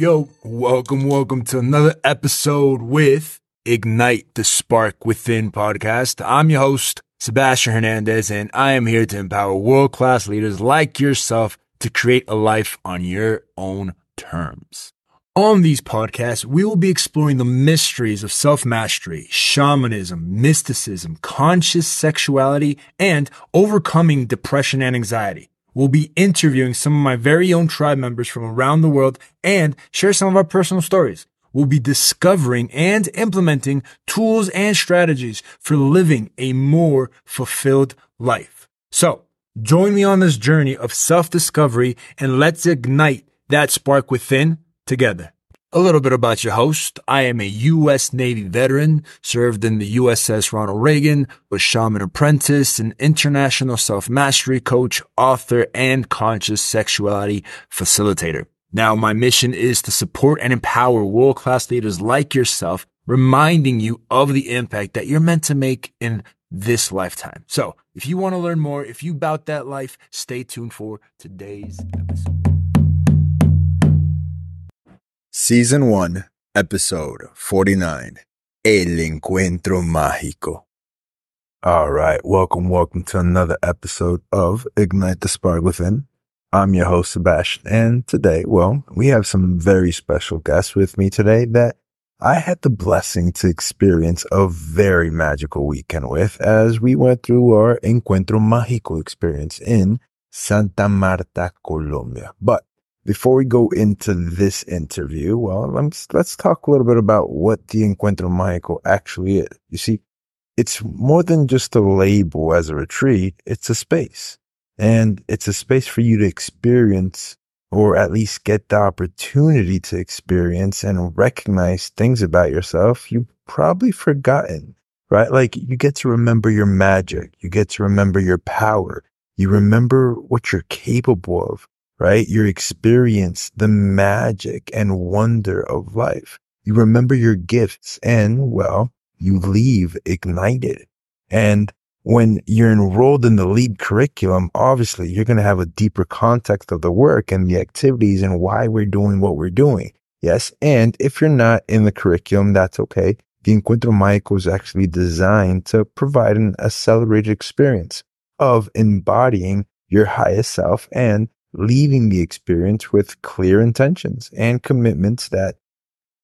Yo, welcome, welcome to another episode with Ignite the Spark Within podcast. I'm your host, Sebastian Hernandez, and I am here to empower world class leaders like yourself to create a life on your own terms. On these podcasts, we will be exploring the mysteries of self mastery, shamanism, mysticism, conscious sexuality, and overcoming depression and anxiety. We'll be interviewing some of my very own tribe members from around the world and share some of our personal stories. We'll be discovering and implementing tools and strategies for living a more fulfilled life. So join me on this journey of self discovery and let's ignite that spark within together. A little bit about your host. I am a U.S. Navy veteran, served in the USS Ronald Reagan, was shaman apprentice, an international self-mastery coach, author, and conscious sexuality facilitator. Now, my mission is to support and empower world-class leaders like yourself, reminding you of the impact that you're meant to make in this lifetime. So if you want to learn more, if you bout that life, stay tuned for today's episode. Season 1, Episode 49 El Encuentro Mágico. All right, welcome, welcome to another episode of Ignite the Spark Within. I'm your host, Sebastian, and today, well, we have some very special guests with me today that I had the blessing to experience a very magical weekend with as we went through our Encuentro Mágico experience in Santa Marta, Colombia. But before we go into this interview, well, let's, let's talk a little bit about what the Encuentro Mágico actually is. You see, it's more than just a label as a retreat. It's a space and it's a space for you to experience or at least get the opportunity to experience and recognize things about yourself you've probably forgotten, right? Like you get to remember your magic. You get to remember your power. You remember what you're capable of right? You experience the magic and wonder of life. You remember your gifts and well, you leave ignited. And when you're enrolled in the lead curriculum, obviously you're going to have a deeper context of the work and the activities and why we're doing what we're doing. Yes. And if you're not in the curriculum, that's okay. The Encuentro Mágico is actually designed to provide an accelerated experience of embodying your highest self and leaving the experience with clear intentions and commitments that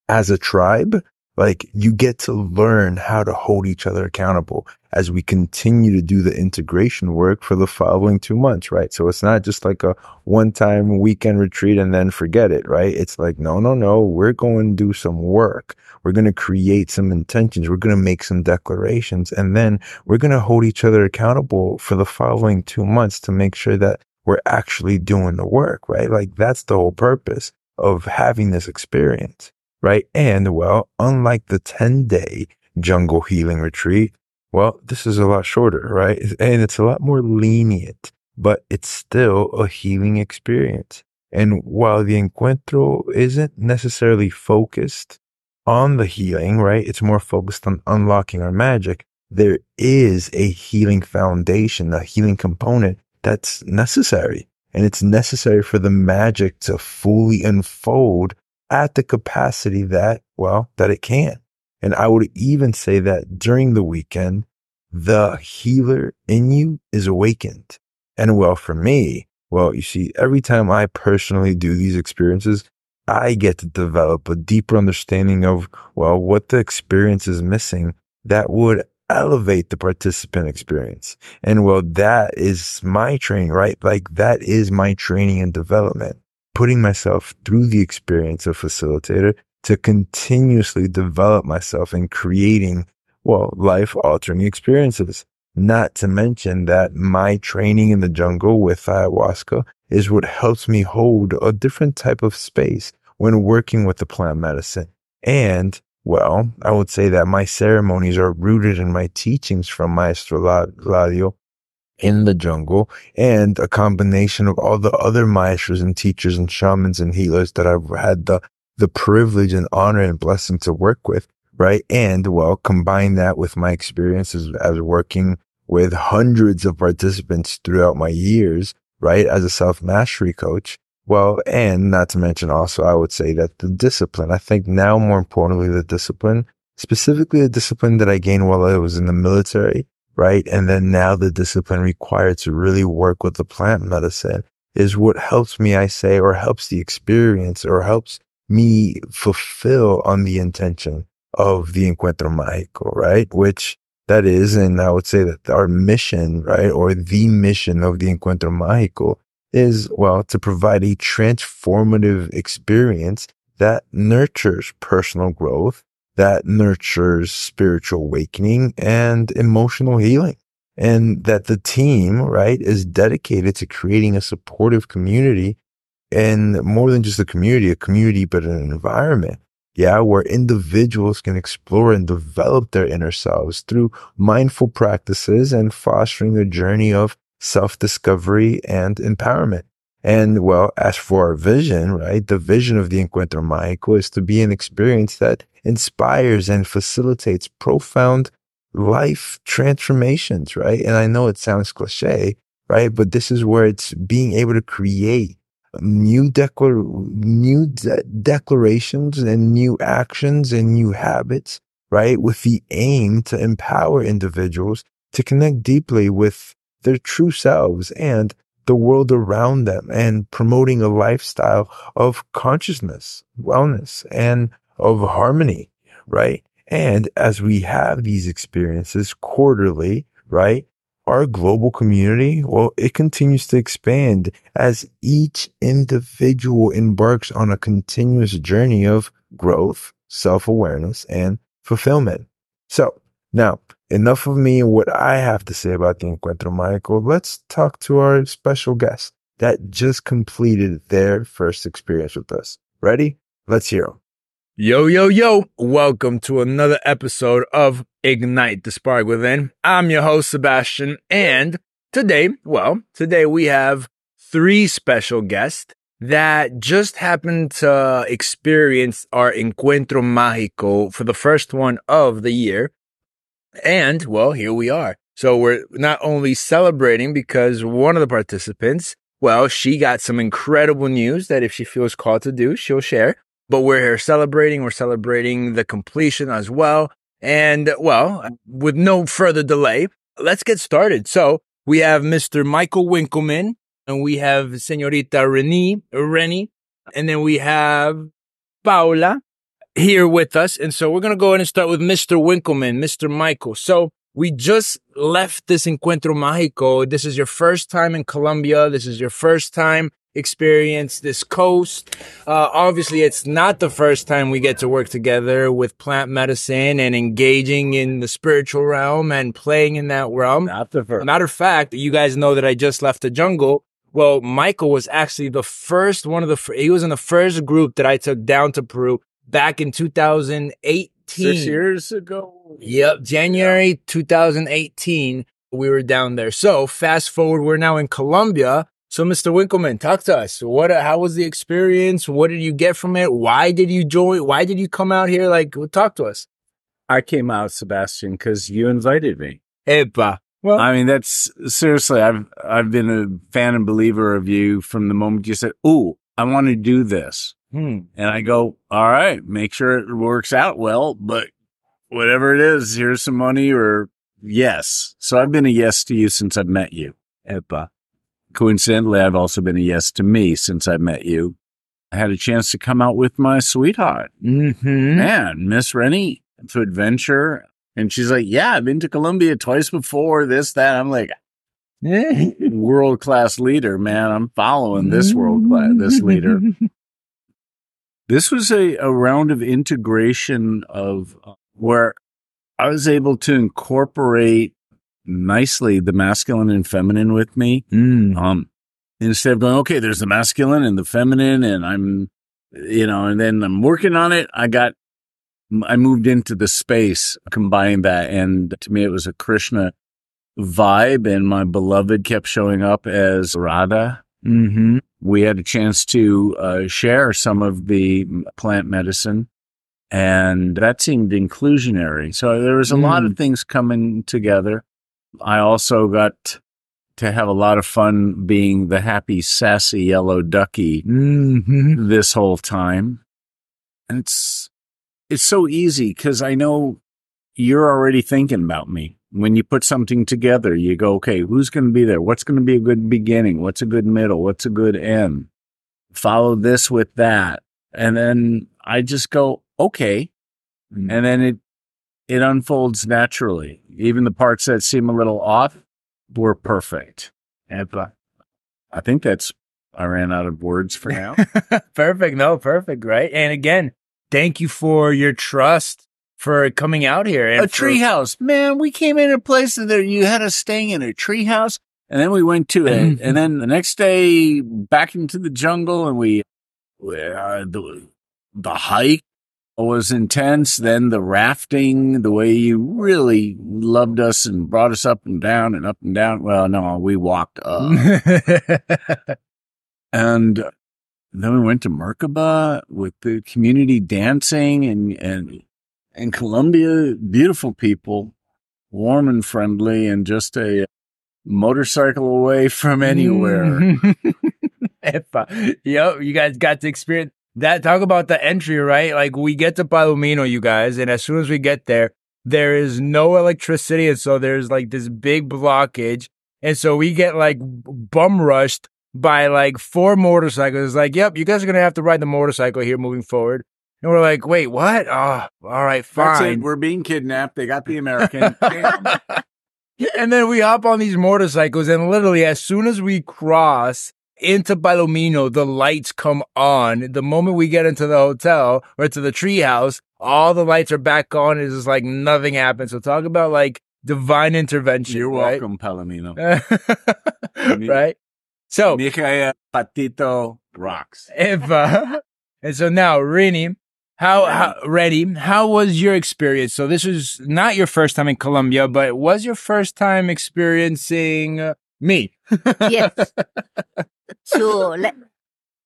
as a tribe, like you get to learn how to hold each other accountable as we continue to do the integration work for the following two months, right? So it's not just like a one time weekend retreat and then forget it, right? It's like, no, no, no, we're going to do some work. We're going to create some intentions. We're going to make some declarations and then we're going to hold each other accountable for the following two months to make sure that we're actually doing the work, right? Like that's the whole purpose of having this experience, right? And well, unlike the 10 day jungle healing retreat, well, this is a lot shorter, right? And it's a lot more lenient, but it's still a healing experience. And while the encuentro isn't necessarily focused on the healing, right? It's more focused on unlocking our magic. There is a healing foundation, a healing component that's necessary. And it's necessary for the magic to fully unfold at the capacity that, well, that it can. And I would even say that during the weekend, the healer in you is awakened. And well, for me, well, you see, every time I personally do these experiences, I get to develop a deeper understanding of, well, what the experience is missing that would elevate the participant experience. And well, that is my training, right? Like that is my training and development, putting myself through the experience of facilitator to continuously develop myself and creating, well, life altering experiences. Not to mention that my training in the jungle with ayahuasca is what helps me hold a different type of space when working with the plant medicine. And well, I would say that my ceremonies are rooted in my teachings from Maestro Gladio in the jungle and a combination of all the other maestros and teachers and shamans and healers that I've had the, the privilege and honor and blessing to work with. Right. And well, combine that with my experiences as working with hundreds of participants throughout my years, right? As a self mastery coach. Well, and not to mention also, I would say that the discipline, I think now more importantly, the discipline, specifically the discipline that I gained while I was in the military, right? And then now the discipline required to really work with the plant medicine is what helps me, I say, or helps the experience or helps me fulfill on the intention of the Encuentro Mágico, right? Which that is, and I would say that our mission, right, or the mission of the Encuentro Mágico is, well, to provide a transformative experience that nurtures personal growth, that nurtures spiritual awakening and emotional healing. And that the team, right, is dedicated to creating a supportive community and more than just a community, a community, but an environment. Yeah, where individuals can explore and develop their inner selves through mindful practices and fostering a journey of self discovery and empowerment. And well, as for our vision, right, the vision of the Encuentro Mágico is to be an experience that inspires and facilitates profound life transformations, right? And I know it sounds cliche, right? But this is where it's being able to create new declar- new de- declarations and new actions and new habits, right? With the aim to empower individuals to connect deeply with their true selves and the world around them and promoting a lifestyle of consciousness, wellness, and of harmony, right? And as we have these experiences quarterly, right? Our global community, well, it continues to expand as each individual embarks on a continuous journey of growth, self awareness, and fulfillment. So now enough of me and what I have to say about the Encuentro Mágico. Let's talk to our special guest that just completed their first experience with us. Ready? Let's hear them. Yo, yo, yo. Welcome to another episode of Ignite the Spark Within. I'm your host, Sebastian. And today, well, today we have three special guests that just happened to experience our Encuentro Mágico for the first one of the year. And well, here we are. So we're not only celebrating because one of the participants, well, she got some incredible news that if she feels called to do, she'll share. But we're here celebrating. We're celebrating the completion as well. And well, with no further delay, let's get started. So we have Mr. Michael Winkelman and we have Senorita Renee, Rennie, and then we have Paula here with us. And so we're going to go ahead and start with Mr. Winkelman, Mr. Michael. So we just left this Encuentro Mágico. This is your first time in Colombia. This is your first time experience this coast. Uh, obviously, it's not the first time we get to work together with plant medicine and engaging in the spiritual realm and playing in that realm. Not the first. Matter of fact, you guys know that I just left the jungle. Well, Michael was actually the first one of the, he was in the first group that I took down to Peru back in 2018. Six years ago. Yep, January 2018, we were down there. So fast forward, we're now in Colombia. So, Mr. Winkelman, talk to us. What? Uh, how was the experience? What did you get from it? Why did you join? Why did you come out here? Like, talk to us. I came out, Sebastian, because you invited me. Epa. Well, I mean, that's seriously. I've I've been a fan and believer of you from the moment you said, "Ooh, I want to do this," Hmm. and I go, "All right, make sure it works out well." But whatever it is, here's some money, or yes. So I've been a yes to you since I've met you. Epa. Coincidentally, I've also been a yes to me since I met you. I had a chance to come out with my sweetheart, Mm-hmm. man, Miss Rennie, to adventure. And she's like, Yeah, I've been to Colombia twice before, this, that. I'm like, world class leader, man. I'm following this world class, this leader. This was a, a round of integration of uh, where I was able to incorporate nicely the masculine and feminine with me. Mm. Um, instead of going, okay, there's the masculine and the feminine, and I'm, you know, and then I'm working on it. I got, I moved into the space, combined that, and to me, it was a Krishna vibe, and my beloved kept showing up as Radha. Mm-hmm. We had a chance to uh, share some of the plant medicine, and that seemed inclusionary. So there was a lot of things coming together. I also got to have a lot of fun being the happy, sassy yellow ducky Mm-hmm. this whole time. And it's it's so easy because I know you're already thinking about me. When you put something together, you go, okay, who's going to be there? What's going to be a good beginning? What's a good middle? What's a good end? Follow this with that. And then I just go, okay. Mm. And then it it unfolds naturally. Even the parts that seem a little off were perfect. And I think that's I ran out of words for now. perfect. No, perfect. Right. And again, thank you for your trust for coming out here. And a for- treehouse. Man, we came in a place that you had us staying in a treehouse, and then we went to it, and then the next day back into the jungle, and we uh, the the hike was intense. Then the rafting, the way you really loved us and brought us up and down and up and down. Well, no, we walked up, and then we went to Merkaba with the community dancing and and and Colombia, beautiful people, warm and friendly, and just a motorcycle away from anywhere. uh, yep, you guys got to experience that. Talk about the entry, right? Like we get to Palomino, you guys, and as soon as we get there, there is no electricity, and so there's like this big blockage, and so we get like bum rushed by like four motorcycles. It's like, yep, you guys are gonna have to ride the motorcycle here moving forward. And we're like, wait, what? Oh, all right, fine. We're being kidnapped. They got the American. and then we hop on these motorcycles, and literally, as soon as we cross into Palomino, the lights come on. The moment we get into the hotel or to the treehouse, all the lights are back on. It's just like nothing happened. So talk about like divine intervention. You're right? welcome, Palomino. right? So Michael Patito rocks. if uh, and so now Rini, how, how ready? How was your experience? So this was not your first time in Colombia, but it was your first time experiencing uh, me. yes. to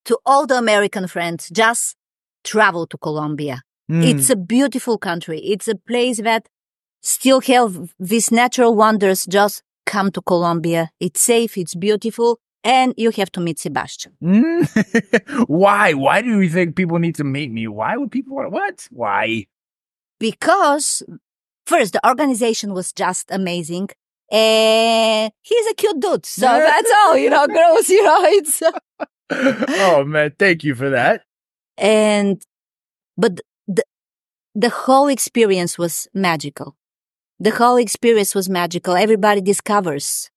to all the American friends, just travel to Colombia. Mm. It's a beautiful country. It's a place that still have these natural wonders. Just come to Colombia. It's safe. It's beautiful. And you have to meet Sebastian. Mm. Why? Why do you think people need to meet me? Why would people want what? Why? Because first, the organization was just amazing. And he's a cute dude. So that's all, you know, gross, you know, it's, oh man, thank you for that. and but the the whole experience was magical the whole experience was magical everybody discovers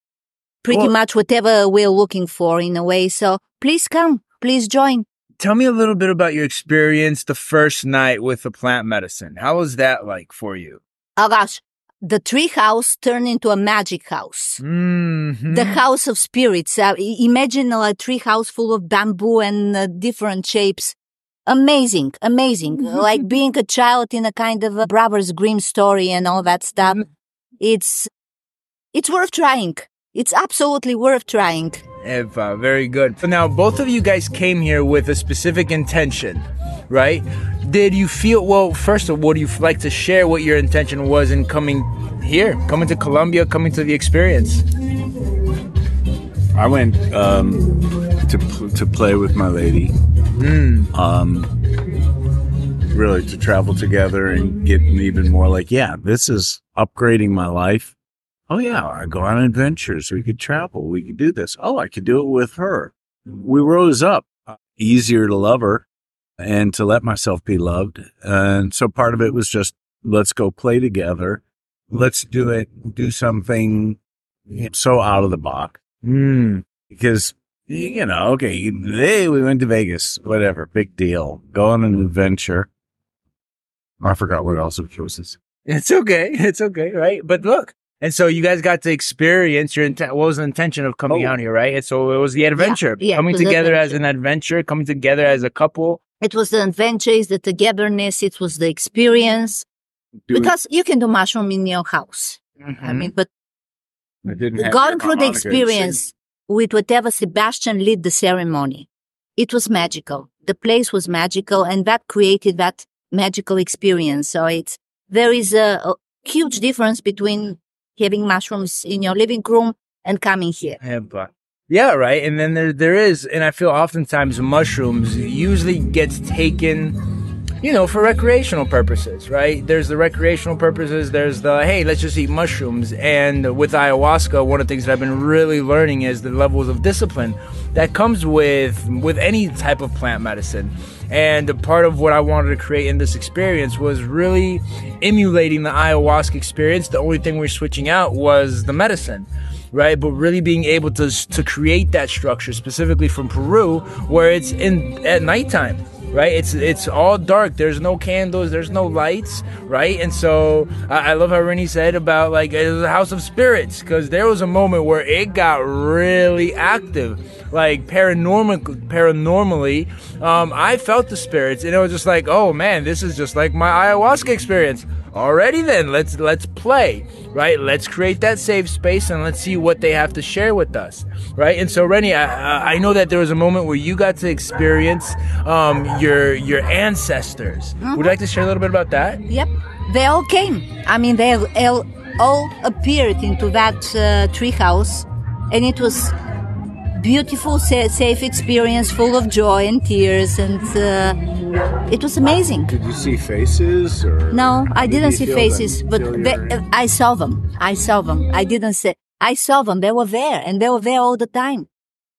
pretty Well- much whatever we're looking for in a way. So please come. Please join. Tell me a little bit about your experience the first night with the plant medicine. How was that like for you? oh gosh. The tree house turned into a magic house. Mm-hmm. the house of spirits. Uh, imagine a tree house full of bamboo and uh, different shapes. Amazing amazing. Like being a child in a kind of a brothers grimm story and all that stuff. It's it's worth trying it's absolutely worth trying Eva, very good. So now both of you guys came here with a specific intention, right? Did you feel well? First of all, would you like to share what your intention was in coming here, coming to Colombia, coming to the experience? I went um, to to play with my lady. Um, really to travel together and get even more like, yeah, this is upgrading my life. Oh yeah, I go on adventures. We could travel. We could do this. Oh, I could do it with her. We rose up. Easier to love her and to let myself be loved. And so part of it was just let's go play together. Let's do it. Do something so out of the box Mm. because you know, okay, hey, we went to Vegas, whatever, big deal. Go on an adventure. I forgot what else it was. It's okay. It's okay, right? But look, and so you guys got to experience your intent. What was the intention of coming Oh. out here, right? And so it was the adventure, yeah, it coming was the together as an adventure, coming together as a couple. it was the adventures the togetherness it was the experience Doing- because you can do mushroom in your house i mm-hmm. mean but I didn't have going through the experience with whatever Sebastian led the ceremony, it was magical. The place was magical and that created that magical experience. So it's, there is a, a huge difference between having mushrooms in your living room and coming here. Yeah, uh, but yeah, right. And then there there is, and I feel oftentimes mushrooms usually gets taken you know, for recreational purposes, right? There's the recreational purposes. There's the, hey, let's just eat mushrooms. And with ayahuasca, one of the things that I've been really learning is the levels of discipline that comes with, with any type of plant medicine. And a part of what I wanted to create in this experience was really emulating the ayahuasca experience. The only thing we're switching out was the medicine right? But really being able to to create that structure specifically from Peru, where it's in at nighttime, right? It's it's all dark. There's no candles. There's no lights, right? And so I, I love how Rennie said about like it was a house of spirits because there was a moment where it got really active, like paranormal paranormally. Um, I felt the spirits, and it was just like, oh man, this is just like my ayahuasca experience. Alrighty then, let's let's play, right? Let's create that safe space and let's see what they have to share with us, right? And so, Rennie, I, I know that there was a moment where you got to experience um, your your ancestors. Mm-hmm. Would you like to share a little bit about that? Yep, they all came. I mean, they all, all appeared into that uh, treehouse, and it was beautiful, safe experience, full of joy and tears, and uh, it was amazing. Did you see faces? Or no, I didn't see faces, them, but they, I saw them. I saw them. I didn't say. I saw them. They were there, and they were there all the time.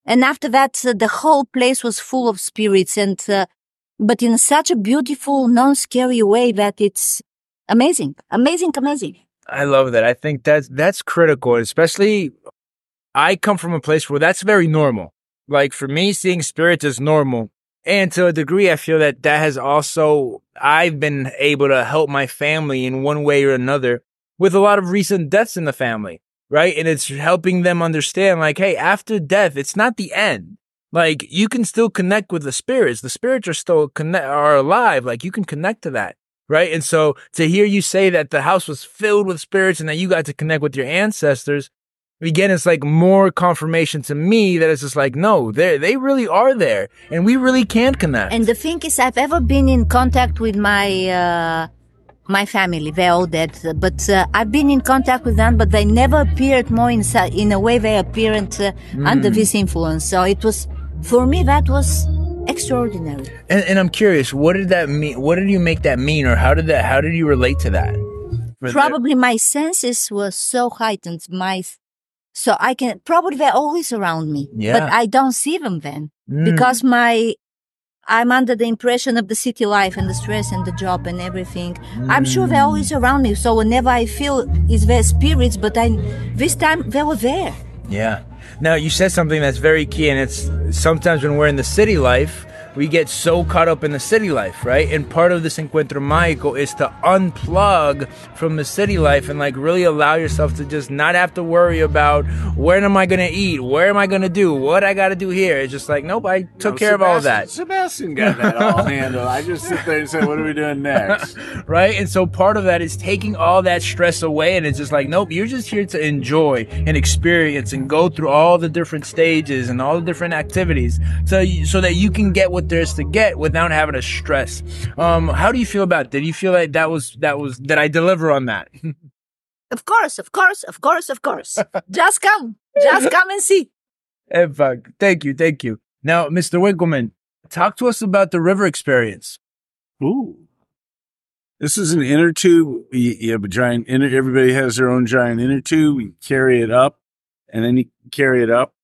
And after that, uh, the whole place was full of spirits, and uh, but in such a beautiful, non-scary way that it's amazing, amazing, amazing. I love that. I think that's that's critical, especially I come from a place where that's very normal. Like for me, seeing spirits is normal. And to a degree, I feel that that has also, I've been able to help my family in one way or another with a lot of recent deaths in the family, right? And it's helping them understand like, hey, after death, it's not the end. Like you can still connect with the spirits. The spirits are still connect, are alive. Like you can connect to that. Right. And so to hear you say that the house was filled with spirits and that you got to connect with your ancestors, again, it's like more confirmation to me that it's just like, no, they they really are there, and we really can't connect. And the thing is, I've ever been in contact with my uh, my family. They're all dead, but uh, I've been in contact with them, but they never appeared more in in a way they appeared uh, mm. under this influence. So it was for me that was extraordinary. And, and I'm curious, what did that mean? What did you make that mean, or how did that? How did you relate to that? Probably my senses were so heightened. My so I can probably they're always around me, yeah. but I don't see them then mm. because my I'm under the impression of the city life and the stress and the job and everything. Mm. I'm sure they're always mm. around me. So whenever I feel is their spirits, but I this time they were there. Yeah. Now you said something that's very key, and it's sometimes when we're in the city life we get so caught up in the city life, right? And part of this encuentro mágico is to unplug from the city life and like really allow yourself to just not have to worry about where am I gonna eat, where am I gonna do, what I gotta do here. It's just like, nope, I took no, care Sebastian, of all that. Sebastian got that all handled. I just sit there and say, what are we doing next? right? And so part of that is taking all that stress away and it's just like, nope, you're just here to enjoy and experience and go through all the different stages and all the different activities so, so that you can get what what there's to get without having to stress. Um, how do you feel about? It? Did you feel like that was that was did I deliver on that? of course, of course, of course, of course. just come, just come and see. In fact, thank you, thank you. Now, Mr. Winkleman, talk to us about the river experience. Ooh. This is an inner tube. You have a giant inner, everybody has their own giant inner tube. You carry it up and then you carry it up.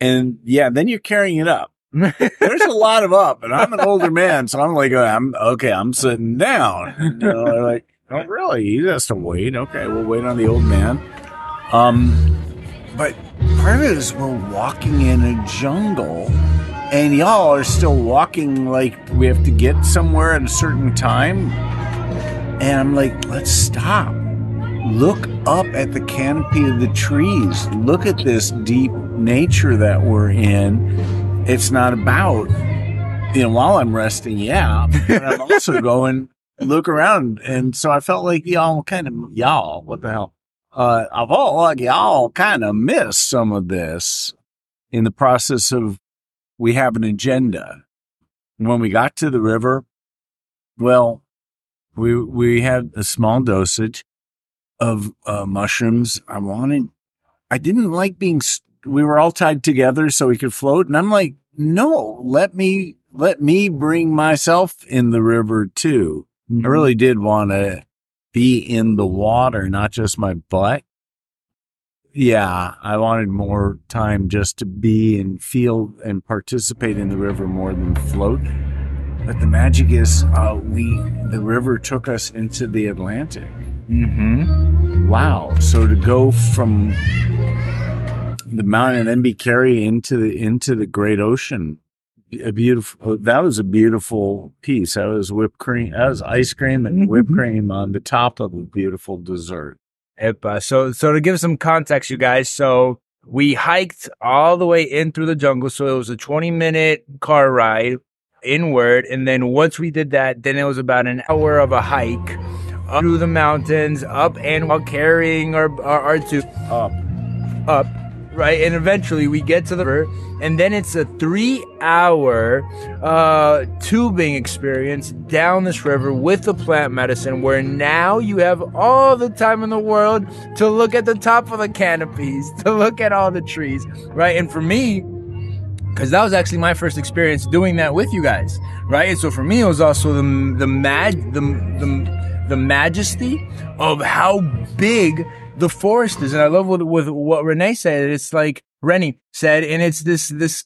And yeah, then you're carrying it up. There's a lot of up, and I'm an older man, so I'm like, I'm okay. I'm sitting down. You know, like, oh, really? He has to wait. Okay, we'll wait on the old man. Um, but part of it is we're walking in a jungle, and y'all are still walking like we have to get somewhere at a certain time. And I'm like, let's stop. Look up at the canopy of the trees. Look at this deep nature that we're in it's not about, you know, while I'm resting, yeah, but I'm also going look around. And so I felt like y'all kind of, y'all, what the hell? Uh, I felt like y'all kind of missed some of this in the process of we have an agenda. When we got to the river, well, we, we had a small dosage of uh, mushrooms. I wanted I didn't like being, we were all tied together so we could float. And I'm like, no, let me, let me bring myself in the river too. I really did want to be in the water, not just my butt. Yeah, I wanted more time just to be and feel and participate in the river more than float. But the magic is, uh, we the river took us into the Atlantic. Mm-hmm. Wow! So to go from the mountain and then be carried into the into the great ocean, a beautiful. Oh, that was a beautiful piece. That was whipped cream. That was ice cream and whipped cream on the top of a beautiful dessert. Epa. Uh, so, so to give some context, you guys, so we hiked all the way in through the jungle. So it was a 20 minute car ride inward. And then once we did that, then it was about an hour of a hike up through the mountains, up and while carrying our, our, our two Up. up, right? And eventually we get to the river, and then it's a three hour uh, tubing experience down this river with the plant medicine, where now you have all the time in the world to look at the top of the canopies, to look at all the trees, right? And for me, because that was actually my first experience doing that with you guys, right? And so for me, it was also the the mag the the, the majesty of how big the forest is, and I love what with what Renee said. It's like Rennie said, and it's this this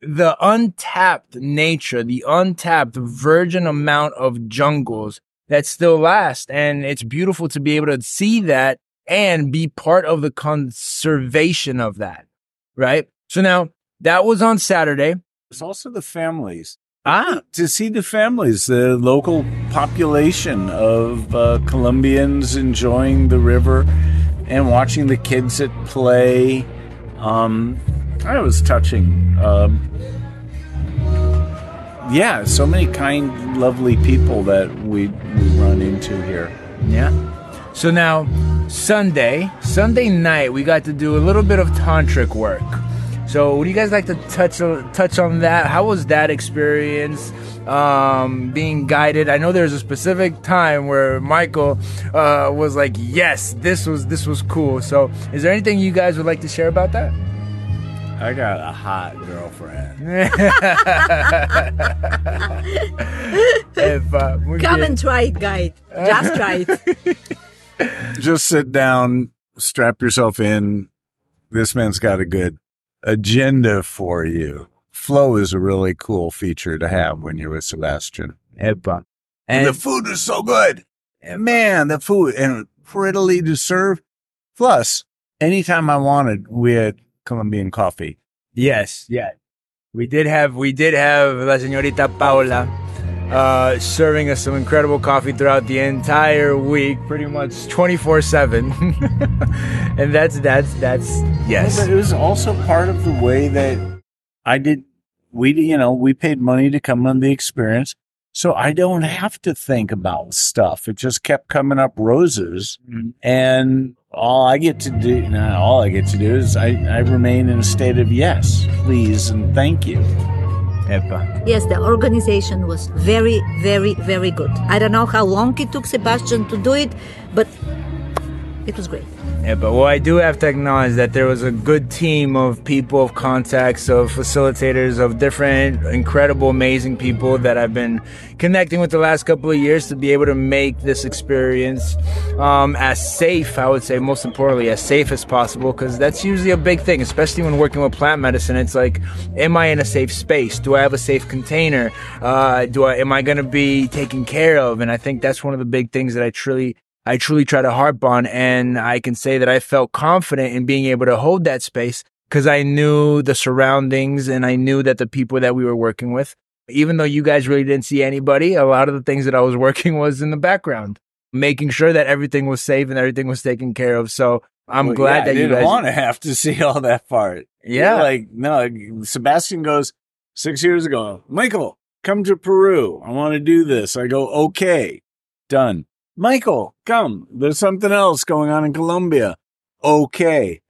the untapped nature, the untapped virgin amount of jungles that still last, and it's beautiful to be able to see that and be part of the conservation of that, right? So now that was on Saturday. There's also the families. Ah, to see the families, the local population of uh, Colombians enjoying the river and watching the kids at play. Um, it was touching. Um, yeah, so many kind, lovely people that we we run into here. yeah. So now Sunday, Sunday night, we got to do a little bit of tantric work. So, would you guys like to touch touch on that? How was that experience? Um, being guided. I know there's a specific time where Michael uh, was like, "Yes, this was this was cool." So, is there anything you guys would like to share about that? I got a hot girlfriend. If, uh, Come bien. and try it, guys. Just try it. Just sit down, strap yourself in. This man's got a good agenda for you. Flow is a really cool feature to have when you're with Sebastian. Epa. And the food is so good. And man, the food and prettily to serve. Plus, anytime I wanted, we had Colombian coffee. Yes, yeah. We did have we did have La Señorita Paula uh, serving us some incredible coffee throughout the entire week, pretty much twenty four seven. And that's that's that's yes. But it was also part of the way that I did. We, you know, we paid money to come on the experience. So I don't have to think about stuff. It just kept coming up roses. Mhm. And all I get to do, not all I get to do is I, I remain in a state of yes, please, and thank you. Epa. Yes, the organization was very, very, very good. I don't know how long it took Sebastian to do it, but it was great. Yeah, but well, I do have to acknowledge that there was a good team of people, of contacts, of facilitators, of different incredible, amazing people that I've been connecting with the last couple of years to be able to make this experience um, as safe, I would say, most importantly, as safe as possible, because that's usually a big thing, especially when working with plant medicine. It's like, am I in a safe space? Do I have a safe container? Uh, do I, am I going to be taken care of? And I think that's one of the big things that I truly I truly try to harp on. And I can say that I felt confident in being able to hold that space because I knew the surroundings and I knew that the people that we were working with, even though you guys really didn't see anybody, a lot of the things that I was working was in the background, making sure that everything was safe and everything was taken care of. So I'm Well, glad yeah, that I you didn't guys. want to have to see all that part. Yeah. Like, no, Sebastian goes six years ago, Michael, come to Peru. I want to do this. I go, okay, done. Michael, come. There's something else going on in Colombia. Okay.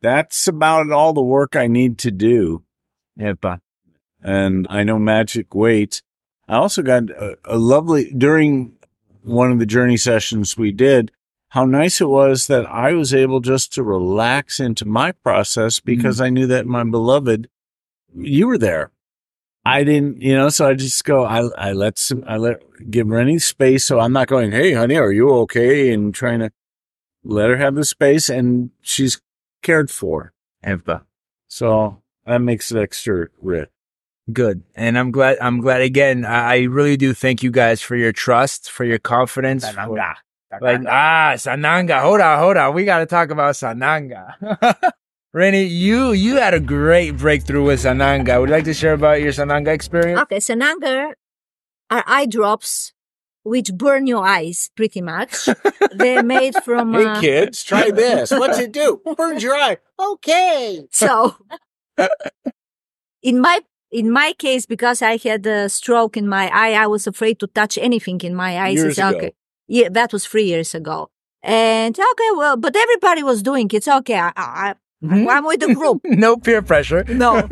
That's about all the work I need to do. Epa. And I know Magic Weight. I also got a, a lovely, during one of the journey sessions we did, how nice it was that I was able just to relax into my process because mm-hmm. I knew that my beloved, you were there. I didn't, you know, so I just go, I, I let some, I let, give her any space. So I'm not going, Hey, honey, are you okay? And trying to let her have the space and she's cared for. Epa. So that makes it extra rich. Good. And I'm glad, I'm glad again. I, I really do thank you guys for your trust, for your confidence. for- Like, ah, Sananga. Hold on, hold on. We got to talk about Sananga. Rennie, you, you had a great breakthrough with Sananga. Would you like to share about your Sananga experience? Okay, Sananga are eye drops which burn your eyes pretty much. They're made from. Hey uh, kids, try this. What's it do? Burns your eye. Okay. So, in my in my case, because I had a stroke in my eye, I was afraid to touch anything in my eyes. Years It's ago. okay. Yeah, that was three years ago. And okay, well, but everybody was doing it. It's okay. I, I, Mm-hmm. I'm with the group. no peer pressure. No.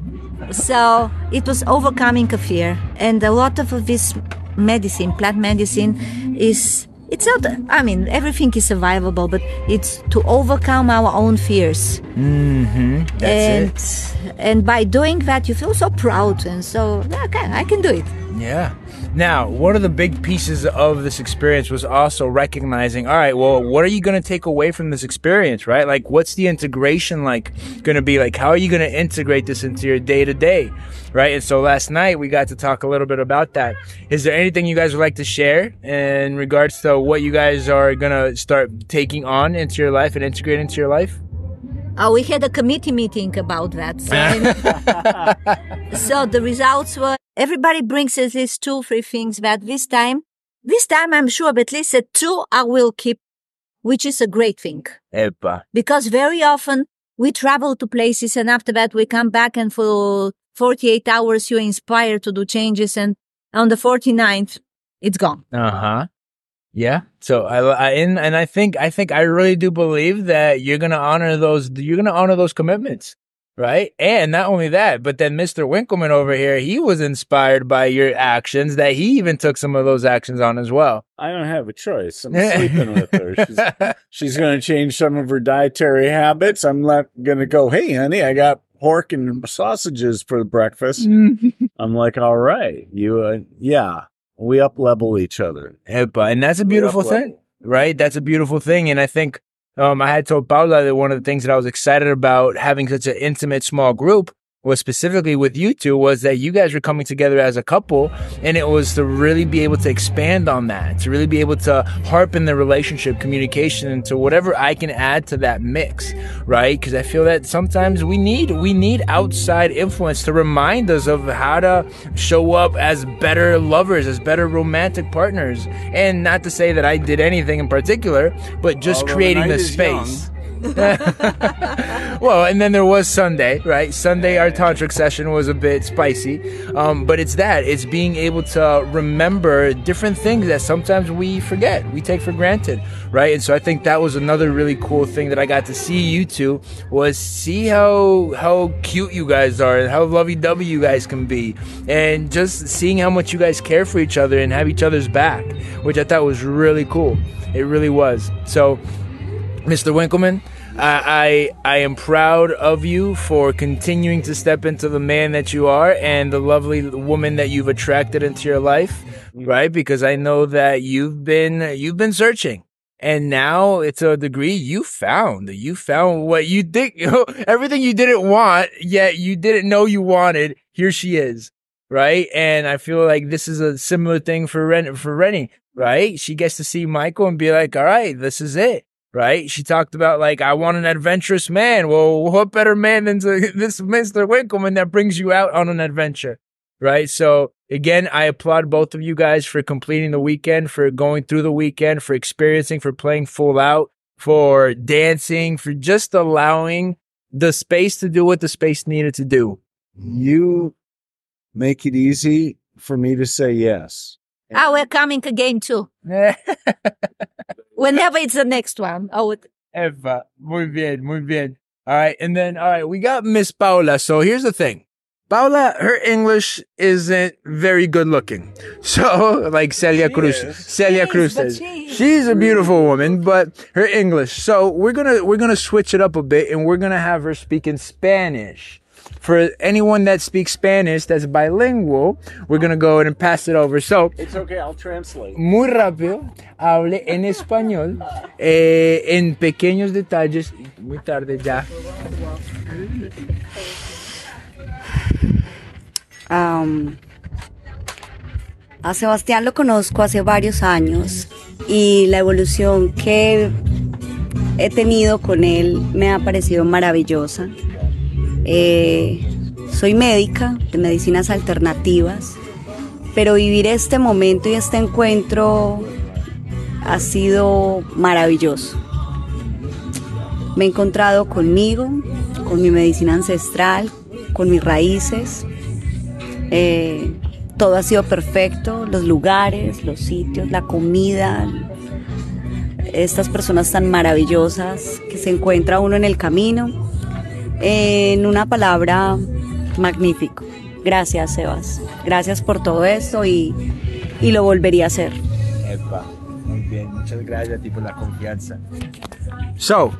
so it was overcoming a fear, and a lot of this medicine, plant medicine, is it's not. I mean, everything is survivable, but it's to overcome our own fears. Mm-hmm. and That's and by doing that, you feel so proud, and so okay, I can do it. it. Yeah. Now, one of the big pieces of this experience was also recognizing, all right, well, what are you going to take away from this experience, right? Like, what's the integration like going to be? Like, how are you going to integrate this into your day to day, right? And so last night we got to talk a little bit about that. Is there anything you guys would like to share in regards to what you guys are going to start taking on into your life and integrate into your life? Uh, we had a committee meeting about that. So, so the results were everybody brings at least two, three things that this time, this time I'm sure at least at two I will keep, which is a great thing. Epa. Because very often we travel to places and after that we come back and for 48 hours you're inspired to do changes and on the 49th it's gone. Uh huh. Yeah. So I, I and, and I think I think I really do believe that you're gonna honor those. You're gonna honor those commitments, right? And not only that, but then Mr. Winkleman over here, he was inspired by your actions. That he even took some of those actions on as well. I don't have a choice. I'm sleeping with her. She's, she's going to change some of her dietary habits. I'm not going to go, hey, honey, I got pork and sausages for breakfast. I'm like, all right, you, uh, yeah, we up level each other. And that's a beautiful thing, right? That's a beautiful thing. And I think um, I had told Paula that one of the things that I was excited about having such an intimate small group was specifically with you two was that you guys were coming together as a couple and it was to really be able to expand on that to really be able to harpen the relationship communication into whatever i can add to that mix right? Because i feel that sometimes we need we need outside influence to remind us of how to show up as better lovers as better romantic partners. And not to say that i did anything in particular but just Although creating the is space well, and then there was Sunday, right? Sunday, our tantric session was a bit spicy, um, but it's that it's being able to remember different things that sometimes we forget, we take for granted, right? And so I think that was another really cool thing that I got to see you two was see how how cute you guys are and how lovey-dovey you guys can be, and just seeing how much you guys care for each other and have each other's back, which I thought was really cool. It really was. So. Mr. Winkleman, I, I I am proud of you for continuing to step into the man that you are and the lovely woman that you've attracted into your life, mm. right? Because I know that you've been you've been searching. And now it's a degree you found. You found what you think, everything you didn't want, yet you didn't know you wanted. Here she is, right? And I feel like this is a similar thing for Ren, for Rennie, right? She gets to see Michael and be like, all right, this is it right? She talked about like, I want an adventurous man. Well, what better man than this Mr. Winkleman that brings you out on an adventure, right? So again, I applaud both of you guys for completing the weekend, for going through the weekend, for experiencing, for playing full out, for dancing, for just allowing the space to do what the space needed to do. You make it easy for me to say yes. Ah, we're coming again too. Whenever it's the next one. Oh, it- Eva, muy bien, muy bien. All right, and then all right, we got Miss Paula. So here's the thing, Paula, her English isn't very good looking. So, like Celia Cruz, Celia She Cruz but says, she- she's a beautiful woman, but her English. So we're gonna we're gonna switch it up a bit, and we're gonna have her speak in Spanish. For anyone that speaks Spanish that's bilingual, we're gonna go ahead and pass it over. So It's okay. I'll translate. muy rápido, hable en español, eh, en pequeños detalles. Muy tarde ya. Am, a Sebastián lo conozco hace varios años y la evolución que he tenido con él me ha parecido maravillosa. Eh, soy médica de medicinas alternativas, pero vivir este momento y este encuentro ha sido maravilloso. Me he encontrado conmigo, con mi medicina ancestral, con mis raíces. Eh, todo ha sido perfecto, los lugares, los sitios, la comida, estas personas tan maravillosas que se encuentra uno en el camino. En una palabra, magnífico. Gracias, Sebas. Gracias por todo esto y, y lo volvería a hacer. Epa, muy bien. Muchas gracias a ti por la confianza. So,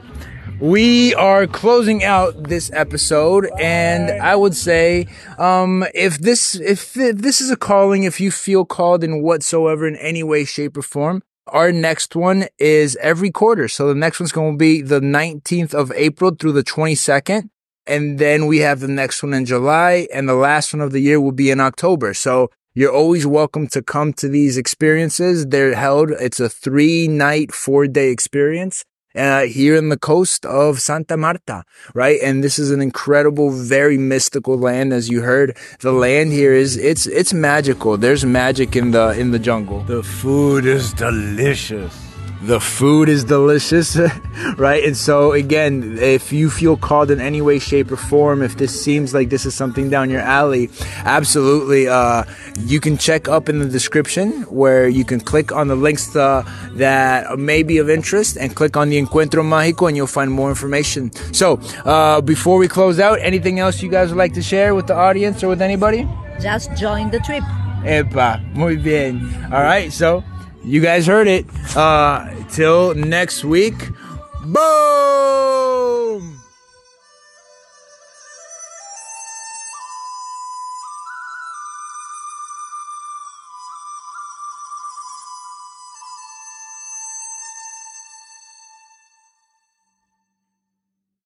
we are closing out this episode, and I would say, um, if this if, if this is a calling, if you feel called in whatsoever in any way, shape, or form. Our next one is every quarter. So the next one's going to be the 19th of April through the 22nd. And then we have the next one in July and the last one of the year will be in October. So you're always welcome to come to these experiences. They're held. It's a three night, four day experience. Uh, here in the coast of Santa Marta, right? And this is an incredible, very mystical land. As you heard, the land here is, it's, it's magical. There's magic in the, in the jungle. The food is delicious. The food is delicious, right? And so, again, if you feel called in any way, shape, or form, if this seems like this is something down your alley, absolutely, uh, you can check up in the description where you can click on the links uh, that may be of interest and click on the Encuentro Mágico and you'll find more information. So, uh, before we close out, anything else you guys would like to share with the audience or with anybody? Just join the trip. Epa, muy bien. All right, so you guys heard it. Uh, till next week. Boom!